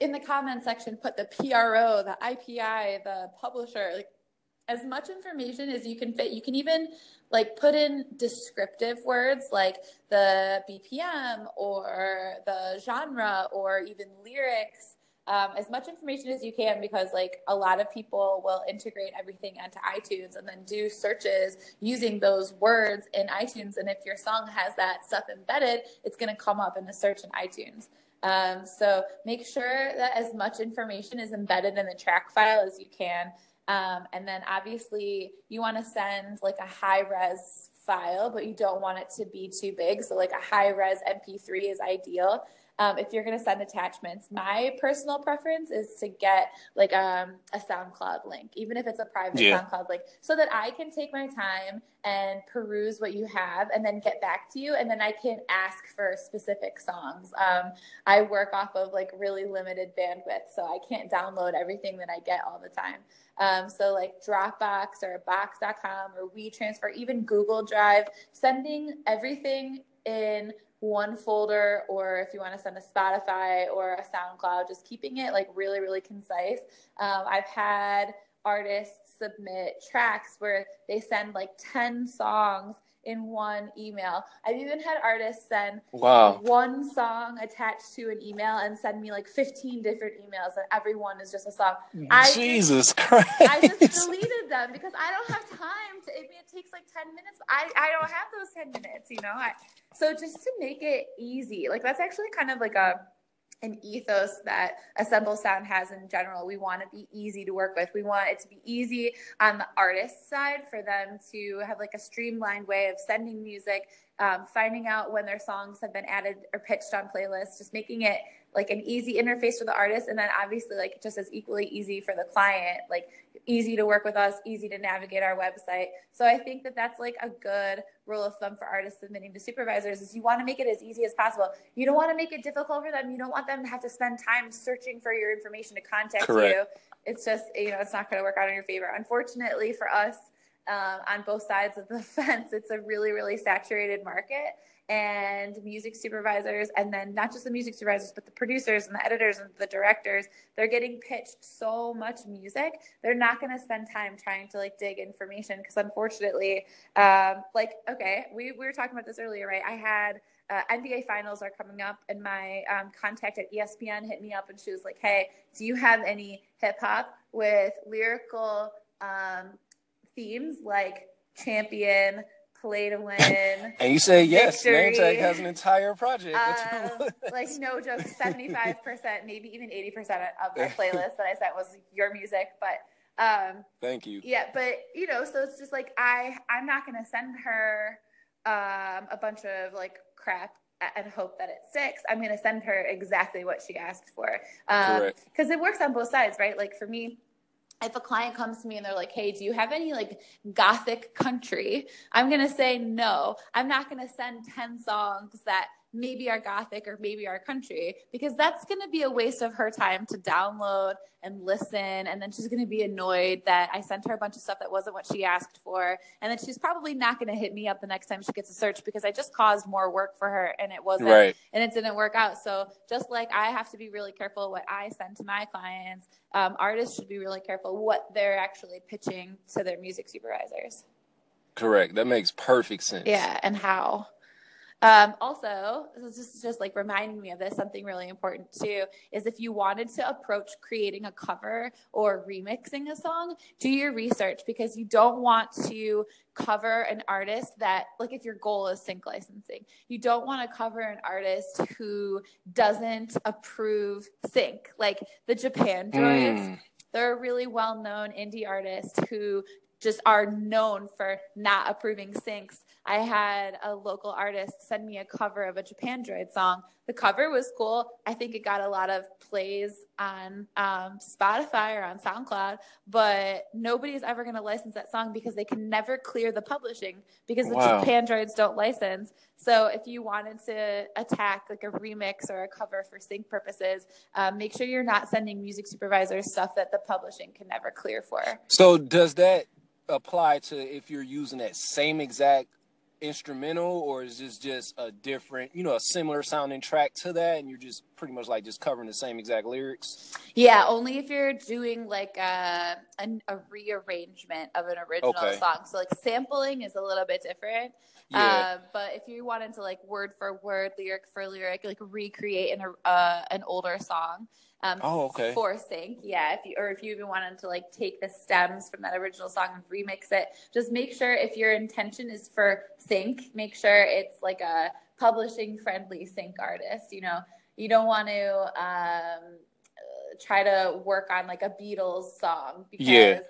C: in the comment section put the pro the ipi the publisher like as much information as you can fit. You can even like put in descriptive words like the bpm or the genre or even lyrics um, as much information as you can because like a lot of people will integrate everything onto itunes and then do searches using those words in itunes. And if your song has that stuff embedded it's going to come up in the search in itunes. Um, so make sure that as much information is embedded in the track file as you can um, and then obviously you want to send like a high res file but you don't want it to be too big. So like a high res mp3 is ideal um, if you're going to send attachments. My personal preference is to get like um, a SoundCloud link, even if it's a private
D: Yeah.
C: SoundCloud link, so that I can take my time and peruse what you have and then get back to you. And then I can ask for specific songs. Um, I work off of like really limited bandwidth, so I can't download everything that I get all the time. Um, so like Dropbox or Box.com or WeTransfer, even Google Drive, sending everything in one folder or if you want to send a Spotify or a SoundCloud, just keeping it like really, really concise. Um, I've had artists submit tracks where they send like 10 songs in one email. I've even had artists send
D: wow,
C: one song attached to an email and send me like 15 different emails and every one is just a song. I just-
D: Jesus Christ! (laughs)
C: I just deleted them because I don't have time to. I mean, it takes like ten minutes. I I don't have those ten minutes, you know. I, so just to make it easy, like that's actually kind of like a an ethos that Assemble Sound has in general. We want to be easy to work with. We want it to be easy on the artist side for them to have like a streamlined way of sending music, um, finding out when their songs have been added or pitched on playlists, just making it like an easy interface for the artist. And then obviously like just as equally easy for the client like easy to work with us easy to navigate our website. So i think that that's like a good rule of thumb for artists submitting to supervisors is you want to make it as easy as possible. You don't want to make it difficult for them. You don't want them to have to spend time searching for your information to contact
D: Correct.
C: you it's just you know it's not going to work out in your favor. Unfortunately for us um, on both sides of the (laughs) fence it's a really really saturated market and music supervisors and then not just the music supervisors but the producers and the editors and the directors they're getting pitched so much music they're not going to spend time trying to like dig information because unfortunately um, like okay we, we were talking about this earlier right? I had uh, nba finals are coming up and my um, contact at espn hit me up and she was like hey do you have any hip-hop with lyrical um, themes like champion play to win
D: And you say yes.
C: Victory.
D: Nametag has an entire project.
C: uh, like no joke, seventy five percent, maybe even eighty percent of my (laughs) playlist that I sent was your music. But um,
D: Thank you.
C: yeah, but you know, so it's just like I I'm not gonna send her um, a bunch of like crap and hope that it sticks. I'm gonna send her exactly what she asked for because it works on both sides, right? Like for me. If a client comes to me and they're like, "Hey, do you have any like gothic country?" I'm gonna say no. I'm not gonna send ten songs that maybe our gothic or maybe our country because that's going to be a waste of her time to download and listen and then she's going to be annoyed that i sent her a bunch of stuff that wasn't what she asked for and then she's probably not going to hit me up the next time she gets a search because i just caused more work for her and it wasn't
D: Right.
C: and it didn't work out so just like i have to be really careful what i send to my clients um, artists should be really careful what they're actually pitching to their music supervisors
D: Correct. That makes perfect sense.
C: yeah, and how. Um, also, this is just, just like reminding me of this, something really important too, is if you wanted to approach creating a cover or remixing a song, do your research because you don't want to cover an artist that, like, if your goal is sync licensing, you don't want to cover an artist who doesn't approve sync, like the Japandroids
D: Mm.
C: they're a really well known indie artist who just are known for not approving syncs. I had a local artist send me a cover of a Japandroid song. The cover was cool. I think it got a lot of plays on um, Spotify or on SoundCloud, but nobody's ever going to license that song because they can never clear the publishing because the Japandroids don't license. So if you wanted to attack like a remix or a cover for sync purposes, um, make sure you're not sending music supervisors stuff that the publishing can never clear for.
A: So does that apply to if you're using that same exact instrumental, or is this just a different, you know, a similar sounding track to that, and you're just pretty much like just covering the same exact lyrics?
C: Yeah, only if you're doing like a, an, a rearrangement of an original
A: Okay.
C: song. So like sampling is a little bit different.
A: Yeah.
C: Um, but if you wanted to like word for word, lyric for lyric, like recreate an uh, an older song. Um,
A: Oh, okay.
C: For sync, yeah. If you or if you even wanted to like take the stems from that original song and remix it, just make sure if your intention is for sync, make sure it's like a publishing friendly sync artist. You know, you don't want to um, try to work on like a Beatles song because
A: Yeah.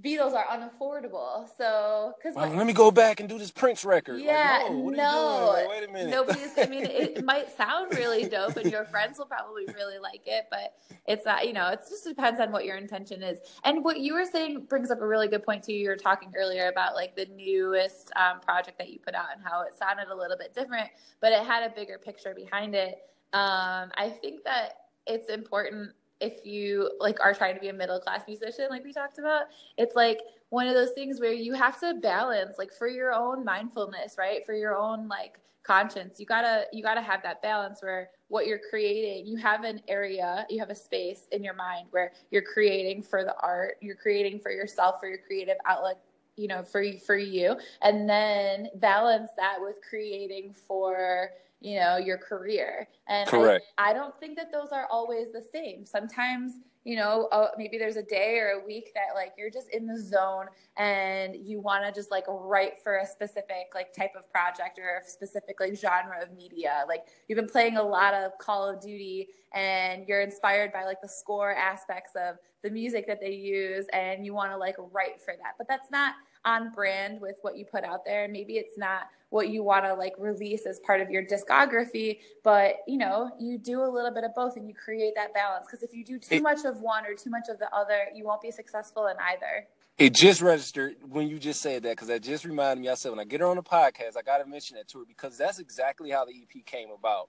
C: Beatles are unaffordable. So because
A: Well, let me go back and do this Prince record. Like,
C: yeah,
A: no,
C: no.
A: Like, wait a minute.
C: nobody's. I mean, it (laughs) might sound really dope, and your friends will probably really like it, but it's not. You know, it just depends on what your intention is. And what you were saying brings up a really good point too. You were talking earlier about like the newest um, project that you put out and how it sounded a little bit different, but it had a bigger picture behind it. Um, I think that it's important if you like are trying to be a middle class musician like we talked about it's like one of those things where you have to balance like for your own mindfulness right? For your own like conscience. You gotta you gotta have that balance where what you're creating you have an area you have a space in your mind where you're creating for the art you're creating for yourself for your creative outlet you know for for you. And then balance that with creating for you know your career. And I-
A: Correct.
C: I, don't think that those are always the same. Sometimes you know uh, maybe there's a day or a week that like you're just in the zone and you want to just like write for a specific like type of project or a specific like genre of media. Like you've been playing a lot of call of duty and you're inspired by like the score aspects of the music that they use and you want to like write for that. But that's not on brand with what you put out there. And maybe it's not what you want to like release as part of your discography but you know you do a little bit of both and you create that balance. Because if you do too
A: It-
C: much of one or too much of the other you won't be successful in either.
A: It just registered when you just said that because that just reminded me. I said when I get her on the podcast, I got to mention that to her because that's exactly how the EP came about,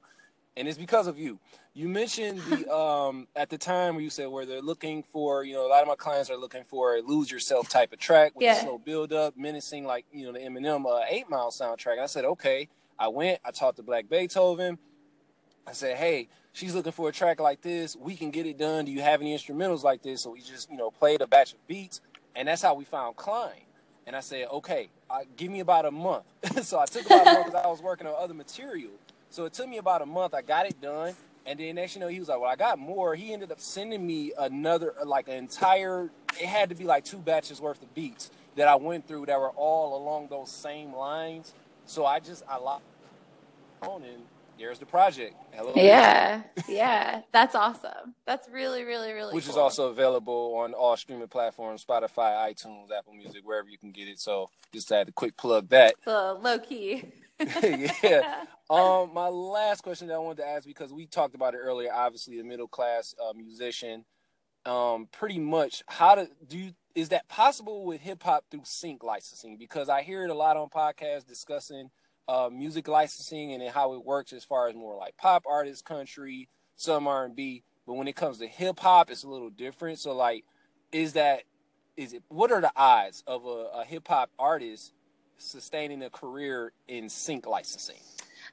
A: and it's because of you. You mentioned the (laughs) um at the time where you said where they're looking for, you know, a lot of my clients are looking for a lose yourself type of track with
C: Yeah.
A: a slow build up, menacing like you know the Eminem uh, Eight Mile soundtrack. And I said okay. I went. I talked to Black Beethoven. I said, hey, she's looking for a track like this. We can get it done. Do you have any instrumentals like this? So we just, you know, played a batch of beats, and that's how we found Klein. And I said, okay, uh, give me about a month. (laughs) so I took about a month because I was working on other material. So it took me about a month. I got it done. And then next you know, he was like, well, I got more. He ended up sending me another, like an entire, it had to be like two batches worth of beats that I went through that were all along those same lines. So I just, I locked on and there's the project. Hello.
C: yeah yeah that's awesome that's really really really
A: Which is also available on all streaming platforms, Spotify, iTunes, Apple Music, wherever you can get it. So just had to quick plug that.
C: So low key (laughs)
A: yeah. Um, my last question that I wanted to ask because we talked about it earlier. Obviously, a middle class uh, musician. Um, pretty much, how to do you, is that possible with hip hop through sync licensing? Because I hear it a lot on podcasts discussing uh, music licensing and how it works as far as more like pop artists, country, some R and B. But when it comes to hip hop, it's a little different. So, like, is that is it? What are the odds of a, a hip hop artist sustaining a career in sync licensing?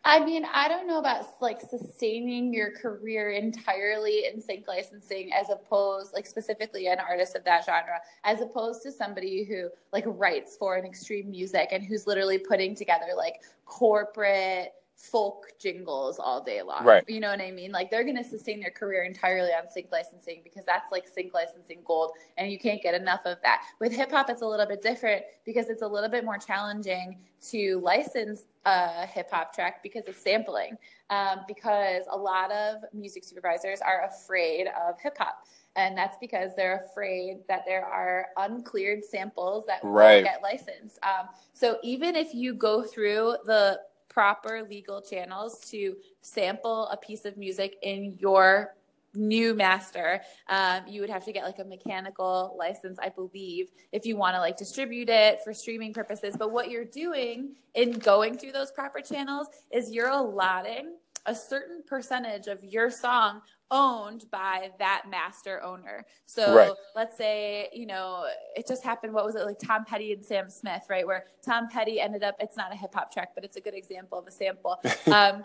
C: I mean, I don't know about like sustaining your career entirely in sync licensing as opposed like specifically an artist of that genre as opposed to somebody who like writes for an extreme music and who's literally putting together like corporate folk jingles all day long.
D: Right.
C: You know what I mean? Like they're going to sustain their career entirely on sync licensing because that's like sync licensing gold and you can't get enough of that. With hip hop, it's a little bit different because it's a little bit more challenging to license a hip hop track because it's sampling. Um, because a lot of music supervisors are afraid of hip hop. And that's because they're afraid that there are uncleared samples that
D: Right.
C: won't get licensed. Um, so even if you go through the proper legal channels to sample a piece of music in your new master um, you would have to get like a mechanical license i believe if you want to like distribute it for streaming purposes. But what you're doing in going through those proper channels is you're allotting a certain percentage of your song owned by that master owner. So
D: Right.
C: let's say, you know, it just happened, what was it, like Tom Petty and Sam Smith, right? Where Tom Petty ended up, it's not a hip hop track, but it's a good example of a sample, (laughs) um,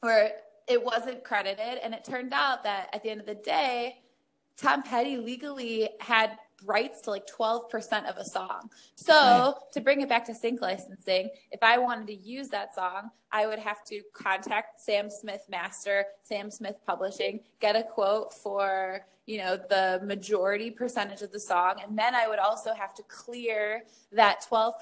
C: where it wasn't credited. And it turned out that at the end of the day, Tom Petty legally had rights to like 12% of a song. So to bring it back to sync licensing, if I wanted to use that song, I would have to contact Sam Smith Master, Sam Smith Publishing, get a quote for, you know, the majority percentage of the song. And then I would also have to clear that 12%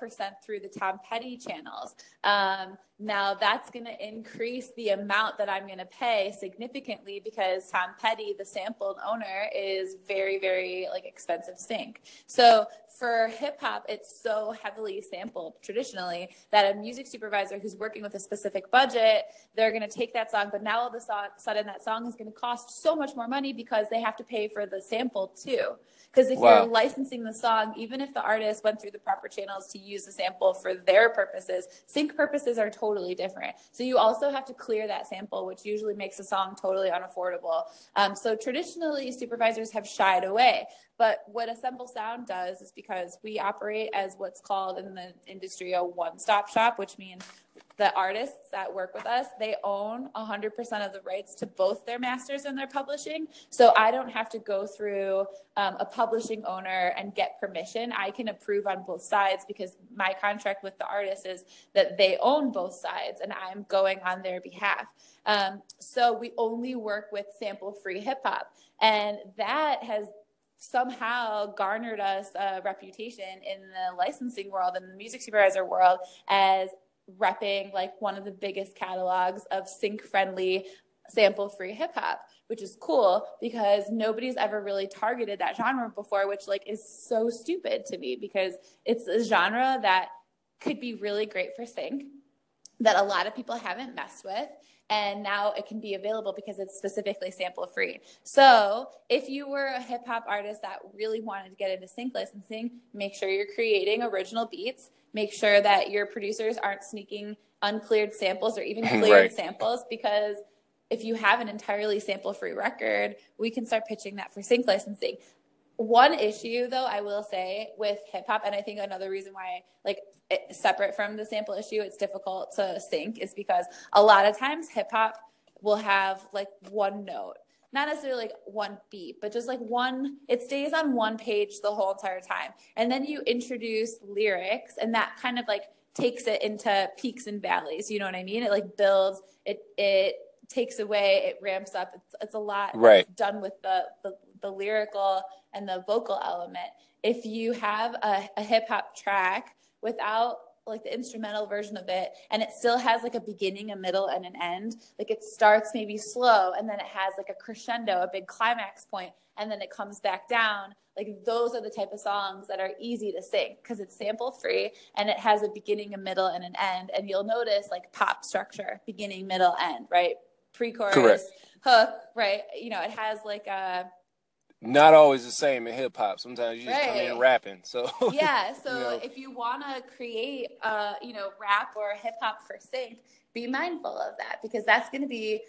C: through the Tom Petty channels. Um, now that's going to increase the amount that I'm going to pay significantly because Tom Petty, the sampled owner, is very, very like expensive sync. So for hip hop, it's so heavily sampled traditionally that a music supervisor who's working with a specific budget, they're going to take that song, but now all of a sudden that song is going to cost so much more money because they have to pay for the sample too. Because if
D: Wow.
C: you're licensing the song, even if the artist went through the proper channels to use the sample for their purposes, sync purposes are totally different. So you also have to clear that sample, which usually makes a song totally unaffordable. Um, so traditionally, supervisors have shied away. But what Assemble Sound does is because we operate as what's called in the industry a one stop shop, which means the artists that work with us, they own 100% of the rights to both their masters and their publishing. So I don't have to go through um, a publishing owner and get permission. I can approve on both sides because my contract with the artist is that they own both sides and I'm going on their behalf. Um, so we only work with sample free hip hop. And that has somehow garnered us a reputation in the licensing world and the music supervisor world as repping like one of the biggest catalogs of sync friendly sample free hip hop which is cool because nobody's ever really targeted that genre before which like is so stupid to me because it's a genre that could be really great for sync that a lot of people haven't messed with and now it can be available because it's specifically sample free. So, if you were a hip hop artist that really wanted to get into sync licensing, make sure you're creating original beats. Make sure that your producers aren't sneaking uncleared samples or even (laughs) cleared
D: Right.
C: samples because if you have an entirely sample free record, we can start pitching that for sync licensing. One issue, though, I will say with hip hop, and I think another reason why, like, it, separate from the sample issue, it's difficult to sync is because a lot of times hip hop will have like one note, not necessarily like one beat, but just like one, it stays on one page the whole entire time. And then you introduce lyrics, and that kind of like takes it into peaks and valleys. You know what I mean? It like builds, it, it, takes away it ramps up it's, it's a lot
D: Right.
C: done with the, the the lyrical and the vocal element. If you have a, a hip hop track without like the instrumental version of it and it still has like a beginning, a middle, and an end, like it starts maybe slow and then it has like a crescendo, a big climax point, and then it comes back down. Like those are the type of songs that are easy to sing because it's sample free and it has a beginning, a middle, and an end. And you'll notice like pop structure, beginning, middle, end, right? Pre-chorus,
D: Correct.
C: hook, right? You know, it has like a
D: Not always the same in hip hop. Sometimes you just come in rapping. So (laughs)
C: yeah so
D: You know.
C: if you want to create uh you know rap or hip hop for sync be mindful of that because that's going to be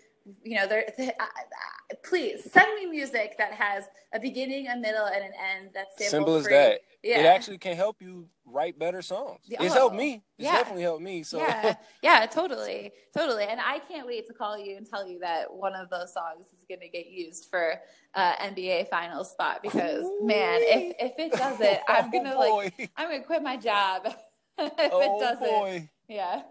C: you know there th- uh, please send me music that has a beginning a middle and an end that's sample
D: simple as
C: free.
D: that.
C: Yeah
D: It actually can help you write better songs.
C: Yeah.
D: It's helped
C: Oh,
D: me. It's
C: yeah.
D: definitely helped me. So
C: yeah (laughs) yeah totally totally and i can't wait to call you and tell you that one of those songs is going to get used for uh nba finals spot because man if if it doesn't (laughs) i'm gonna
D: oh
C: like i'm gonna quit my job (laughs) if
D: oh
C: it doesn't
D: boy.
C: Yeah.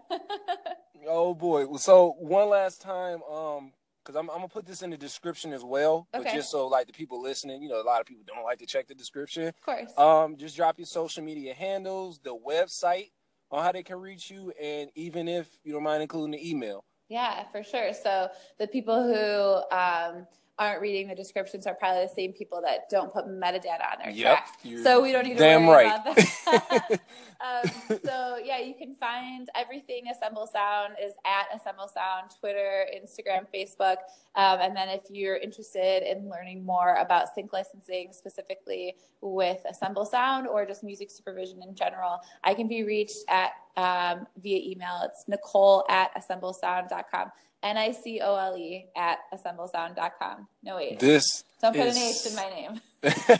A: oh boy. So one last time, um, because I'm, I'm gonna put this in the description as well, but just so like the people listening, you know, a lot of people don't like to check the description.
C: Of course.
A: Um, just drop your social media handles, the website on how they can reach you, and even if you don't mind including the email.
C: Yeah, for sure. So the people who um, aren't reading the descriptions are probably the same people that don't put metadata on their
A: Yep,
C: track. So we don't need to
A: damn
C: worry
A: right.
C: about that. (laughs) (laughs) um, so yeah, you can find everything Assemble Sound is at Assemble Sound, Twitter, Instagram, Facebook. Um, and then if you're interested in learning more about sync licensing specifically with Assemble Sound or just music supervision in general, I can be reached at um, via email. It's Nicole at assemblesound.com. N I C O L E at assemblesound.com. No H.
A: This
C: Don't put
A: is,
C: an H in my name.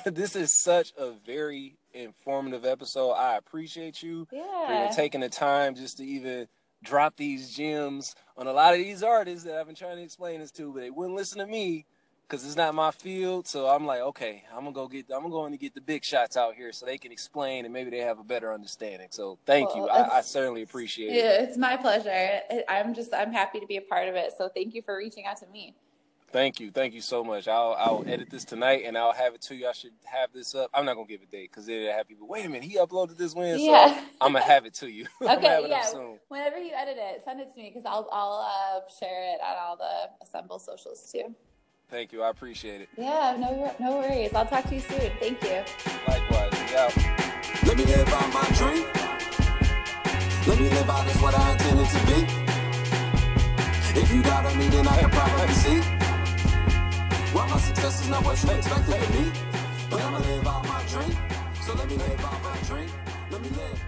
C: (laughs)
A: this is such a very informative episode. I appreciate you
C: Yeah.
A: even taking the time just to even drop these gems on a lot of these artists that I've been trying to explain this to, but they wouldn't listen to me because it's not my field. So I'm like, okay, I'm gonna go get, I'm going to get the big shots out here so they can explain and maybe they have a better understanding. So thank you. I, I certainly appreciate it.
C: Yeah, it's my pleasure. I'm just I'm happy to be a part of it. So thank you for reaching out to me.
A: Thank you, thank you so much. I'll I'll edit this tonight and I'll have it to you. I should have this up. I'm not gonna give a date because then have people. Wait a minute, he uploaded this when?
C: Yeah.
A: So I'm gonna have it to you. (laughs)
C: Okay,
A: it
C: yeah.
A: up soon.
C: Whenever you edit it, send it to me because I'll I'll uh, share it on all the Assemble socials too.
A: Thank you. I appreciate it.
C: Yeah, no, no worries. I'll talk to you soon. Thank you.
A: Likewise. Yeah.
E: Let me live out my dream. Let me live out as what I intended to be. If you doubt me, then I can probably see. Why my success is not what you expected to be,
A: But I'ma live out my dream. So let me live out my dream. Let me live.